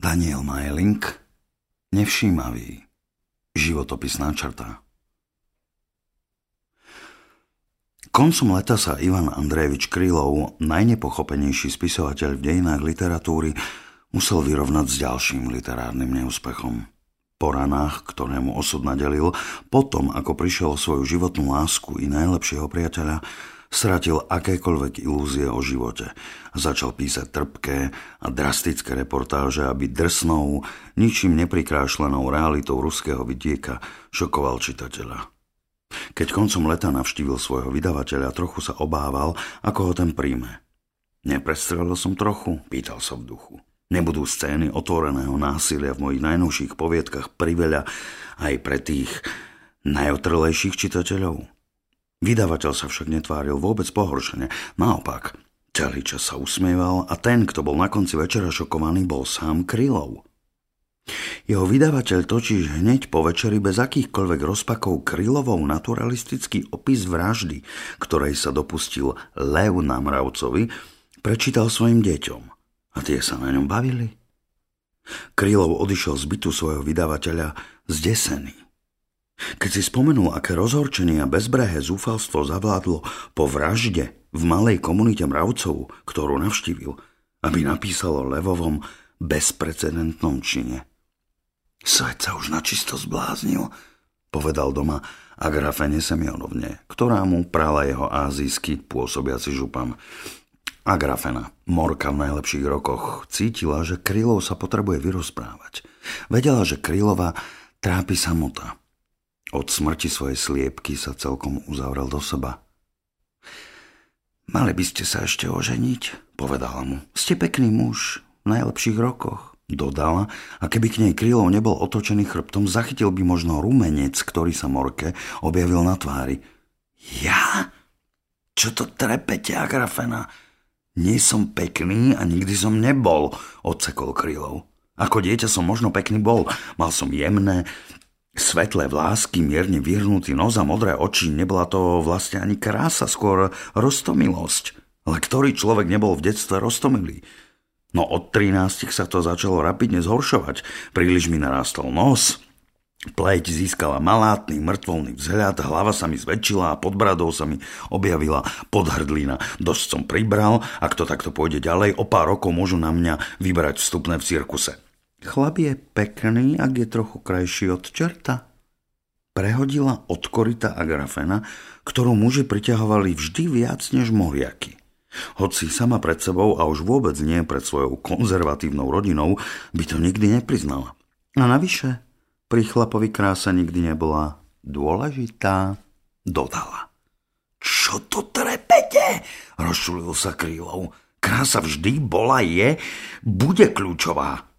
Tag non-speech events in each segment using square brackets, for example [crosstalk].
Daniel Majling, nevšímavý, životopisná črta. Koncom leta sa Ivan Andrejevič Krylov, najnepochopenejší spisovateľ v dejinách literatúry, musel vyrovnať s ďalším literárnym neúspechom. Po ranách, ktoré mu osud nadelil, potom, ako prišiel svoju životnú lásku i najlepšieho priateľa, stratil akékoľvek ilúzie o živote začal písať trpké a drastické reportáže, aby drsnou, ničím neprikrášlenou realitou ruského vidieka šokoval čitateľa. Keď koncom leta navštívil svojho vydavateľa, trochu sa obával, ako ho ten príjme. Neprestrelil som trochu? Pýtal sa v duchu. Nebudú scény otvoreného násilia v mojich najnovších poviedkach priveľa aj pre tých najotrlejších čitateľov? Vydavateľ sa však netváril vôbec pohoršene. Naopak, celý čas sa usmieval a ten, kto bol na konci večera šokovaný, bol sám Krylov. Jeho vydavateľ totiž hneď po večeri bez akýchkoľvek rozpakov krylovou naturalistický opis vraždy, ktorej sa dopustil Lev Namravcovi, prečítal svojim deťom. A tie sa na ňom bavili. Krylov odišiel z bytu svojho vydavateľa zdesený. Keď si spomenul, aké rozhorčenie a bezbrehé zúfalstvo zavládlo po vražde v malej komunite mravcov, ktorú navštívil, aby napísal o Levovom bezprecedentnom čine – Svet sa už načisto zbláznil, povedal doma Agrafene Semionovne, ktorá mu prala jeho azijsky pôsobiaci župan. Agrafena, morka v najlepších rokoch, cítila, že Krylov sa potrebuje vyrozprávať. Vedela, že Krylova trápi samota. Od smrti svojej sliepky sa celkom uzavrel do seba. Mali by ste sa ešte oženiť, povedala mu. Ste pekný muž v najlepších rokoch. Dodala, a keby k nej krylov nebol otočený chrbtom, zachytil by možno rumenec, ktorý sa Morke objavil na tvári. Ja? Čo to trepete, Agrafena? Nie som pekný a nikdy som nebol, odsekol krylov. Ako dieťa som možno pekný bol. Mal som jemné, svetlé vlásky, mierne vyhrnutý nos a modré oči. Nebola to vlastne ani krása, skôr roztomilosť. Ale ktorý človek nebol v detstve roztomilý? No od 13 sa to začalo rapidne zhoršovať. Príliš mi narástol nos, pleť získala malátny, mŕtvolný vzhľad, hlava sa mi zväčšila a pod bradou sa mi objavila podhrdlina. Dosť som pribral, ak to takto pôjde ďalej, o pár rokov môžu na mňa vyberať vstupné v cirkuse. Chlap je pekný, ak je trochu krajší od čerta. Prehodila od korita Agrafena, ktorú muži priťahovali vždy viac než moriaky. Hoci sama pred sebou a už vôbec nie pred svojou konzervatívnou rodinou by to nikdy nepriznala. A navyše, pri chlapovi krása nikdy nebola dôležitá, dodala. Čo to trepete? Rozšulil sa krílov. Krása vždy bola, je, bude kľúčová.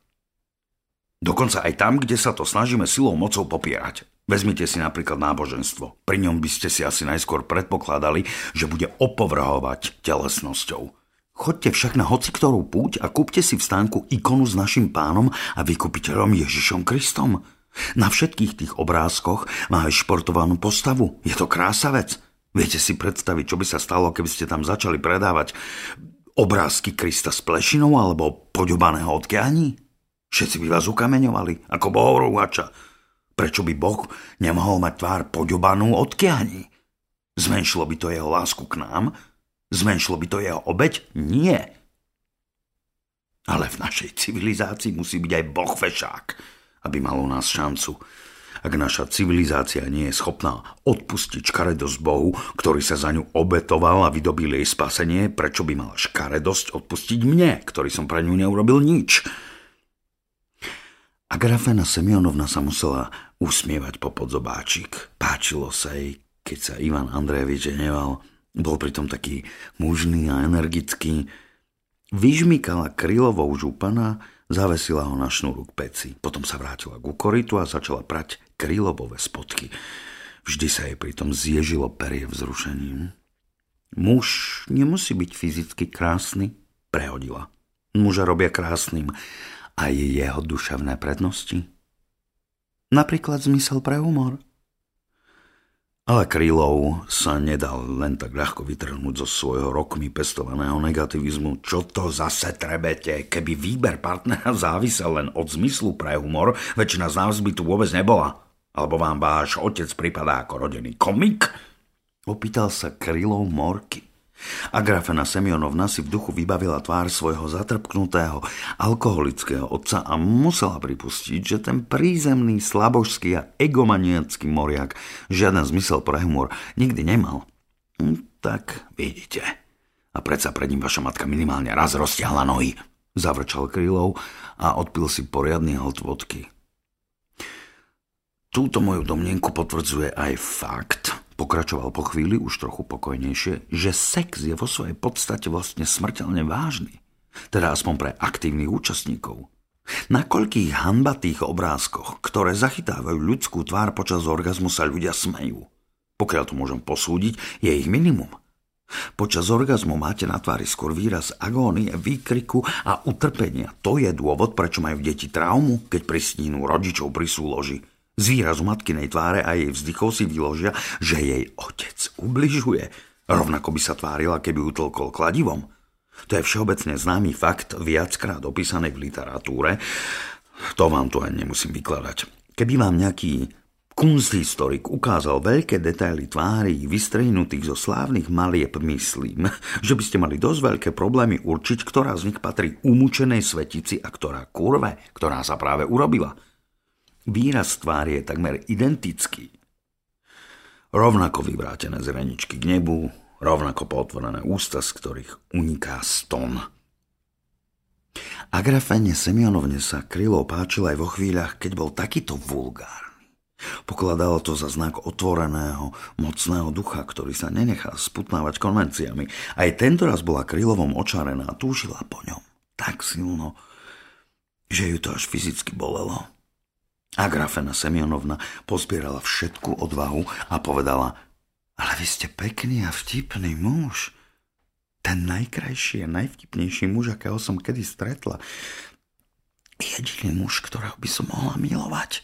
Dokonca aj tam, kde sa to snažíme silou mocou popierať. Vezmite si napríklad náboženstvo. Pri ňom by ste si asi najskôr predpokladali, že bude opovrhovať telesnosťou. Chodte však na hoci ktorú púť a kúpte si v stánku ikonu s našim pánom a vykupiteľom Ježišom Kristom. Na všetkých tých obrázkoch má aj športovanú postavu. Je to krásavec. Viete si predstaviť, čo by sa stalo, keby ste tam začali predávať obrázky Krista s plešinou alebo poďobaného odkianí? Všetci by vás ukameňovali ako bohorúhača. Prečo by Boh nemohol mať tvár poďobanú od kiahni? Zmenšilo by to jeho lásku k nám? Zmenšilo by to jeho obeď? Nie. Ale v našej civilizácii musí byť aj Boh fešák, aby mal u nás šancu. Ak naša civilizácia nie je schopná odpustiť škaredosť Bohu, ktorý sa za ňu obetoval a vydobil jej spasenie, prečo by mala škaredosť odpustiť mne, ktorý som pre ňu neurobil nič? A grafena Semionovna sa musela usmievať po podzobáčik. Páčilo sa jej, keď sa Ivan Andrejevič neval. Bol pritom taký mužný a energický. Vyžmykala krylovou župana, zavesila ho na šnúru k peci. Potom sa vrátila ku koritu a začala prať krylovové spotky. Vždy sa jej pritom zježilo perie vzrušením. Muž nemusí byť fyzicky krásny, prehodila. Muža robia krásnym aj jeho duševné prednosti? Napríklad zmysel pre humor. Ale Krylov sa nedal len tak ľahko vytrhnúť zo svojho rokmi pestovaného negativizmu. Čo to zase trebete? Keby výber partnera [laughs] závisel len od zmyslu pre humor, väčšina z nás by tu vôbec nebola. Alebo vám váš otec pripadá ako rodený komik? Opýtal sa Krylov Morky. Agrafena Semionovna si v duchu vybavila tvár svojho zatrpknutého alkoholického otca a musela pripustiť, že ten prízemný, slabožský a egomaniacký moriak žiaden zmysel pre humor nikdy nemal. Hm, tak vidíte. A predsa pred ním vaša matka minimálne raz roztiahla nohy. Zavrčal Krylov a odpil si poriadny hlт vodky. Túto moju domnienku potvrdzuje aj fakt, pokračoval po chvíli už trochu pokojnejšie, že sex je vo svojej podstate vlastne smrteľne vážny. Teda aspoň pre aktívnych účastníkov. Na koľkých hanbatých obrázkoch, ktoré zachytávajú ľudskú tvár počas orgazmu sa ľudia smejú. Pokiaľ to môžem posúdiť, je ich minimum. Počas orgazmu máte na tvári skôr výraz agónie, výkriku a utrpenia. To je dôvod, prečo majú deti traumu, keď prisnínú rodičov pri súloži. Z výrazu matkinej tváre a jej vzdychov si vyložia, že jej otec ubližuje. Rovnako by sa tvárila, keby utlkol kladivom. To je všeobecne známy fakt, viackrát opísaný v literatúre. To vám tu ani nemusím vykladať. Keby vám nejaký kunsthistorik ukázal veľké detaily tvári vystrehnutých zo slávnych malieb, myslím, že by ste mali dosť veľké problémy určiť, ktorá z nich patrí umúčenej svetici a ktorá kurve, ktorá sa práve urobila. Výraz tvári je takmer identický. Rovnako vyvrátené zreničky k nebu, rovnako potvorené ústa, z ktorých uniká ston. Agrafene Semionovne sa krylo páčil aj vo chvíľach, keď bol takýto vulgárny. Pokladalo to za znak otvoreného, mocného ducha, ktorý sa nenechá sputnávať konvenciami. Aj tento raz bola Krylovom očarená a túžila po ňom. Tak silno, že ju to až fyzicky bolelo. Agrafena Semionovna pozbierala všetku odvahu a povedala Ale vy ste pekný a vtipný muž. Ten najkrajší a najvtipnejší muž, akého som kedy stretla. Jediný muž, ktorého by som mohla milovať.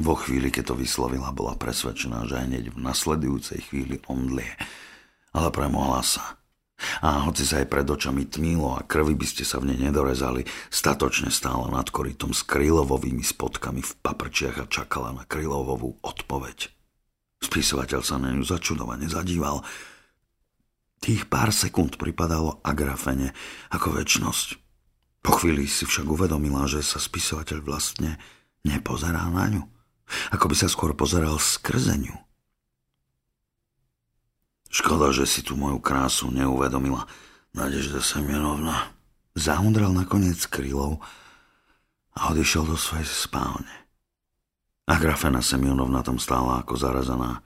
Vo chvíli, keď to vyslovila, bola presvedčená, že hneď v nasledujúcej chvíli omdlie. Ale premohla sa. A hoci sa aj pred očami tmílo a krvi by ste sa v nej nedorezali, statočne stála nad korytom s krylovovými spotkami v paprčiach a čakala na krylovovú odpoveď. Spisovateľ sa na ňu začudovane zadíval. Tých pár sekúnd pripadalo Agrafene ako väčnosť. Po chvíli si však uvedomila, že sa spisovateľ vlastne nepozerá na ňu. Ako by sa skôr pozeral skrze ňu. Škoda, že si tu moju krásu neuvedomila. Nadežda Semionovna. Zahundral nakoniec krylov a odišiel do svojej spálne. Grafena Semionovna tam stála ako zarazaná.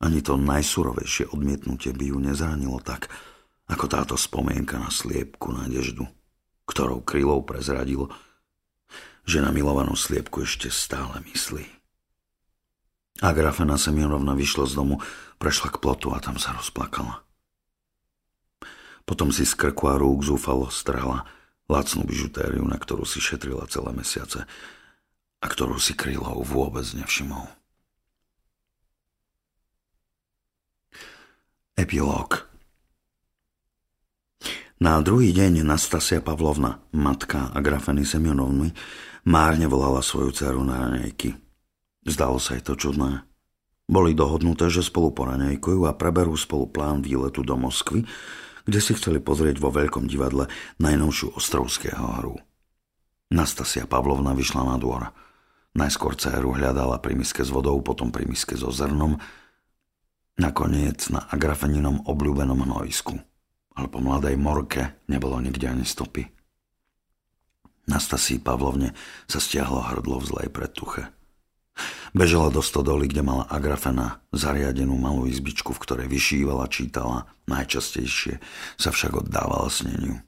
Ani to najsurovejšie odmietnutie by ju nezranilo tak, ako táto spomienka na sliepku Nadeždu, ktorou krylov prezradil, že na milovanú sliepku ešte stále myslí. A grafena Semionovna vyšla z domu, prešla k plotu a tam sa rozplakala. Potom si z krku a rúk zúfalo strhla lacnú bižutériu, na ktorú si šetrila celé mesiace a ktorú si Krylov vôbec nevšimol. Epilóg Na druhý deň Nastasia Pavlovna, matka Agrafeny Semionovny, márne volala svoju dceru na ranejky – Zdalo sa jej to čudné. Boli dohodnuté, že spolu poranejkujú a preberú spolu plán výletu do Moskvy, kde si chceli pozrieť vo veľkom divadle najnovšiu ostrovského hru. Nastasia Pavlovna vyšla na dvor. Najskôr dceru hľadala pri miske s vodou, potom pri miske so zrnom, nakoniec na agrafeninom obľúbenom hnoisku. Ale po mladej morke nebolo nikde ani stopy. Nastasii Pavlovne sa stiahlo hrdlo v zlej pretuche. Bežala do stodoly, kde mala Agrafena zariadenú malú izbičku, v ktorej vyšívala, čítala, najčastejšie sa však oddávala sneniu.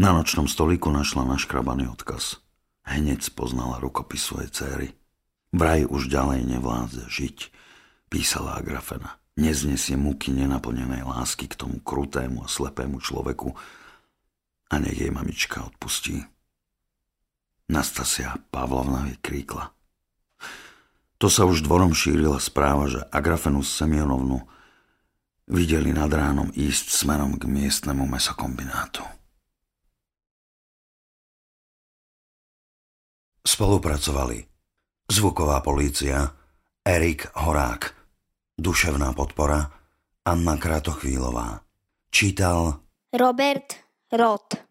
Na nočnom stolíku našla naškrabaný odkaz. Hneď spoznala rukopis svojej céry. Vraj už ďalej nevládze žiť, písala Agrafena. Neznesie muky nenaplnenej lásky k tomu krutému a slepému človeku a nech jej mamička odpustí. Nastasia Pavlovna vykríkla. To sa už dvorom šírila správa, že Agrafenu Semionovnu videli nad ránom ísť smerom k miestnemu mesokombinátu. Spolupracovali zvuková polícia, Erik Horák, duševná podpora, Anna Kratochvílová. Čítal Robert Roth.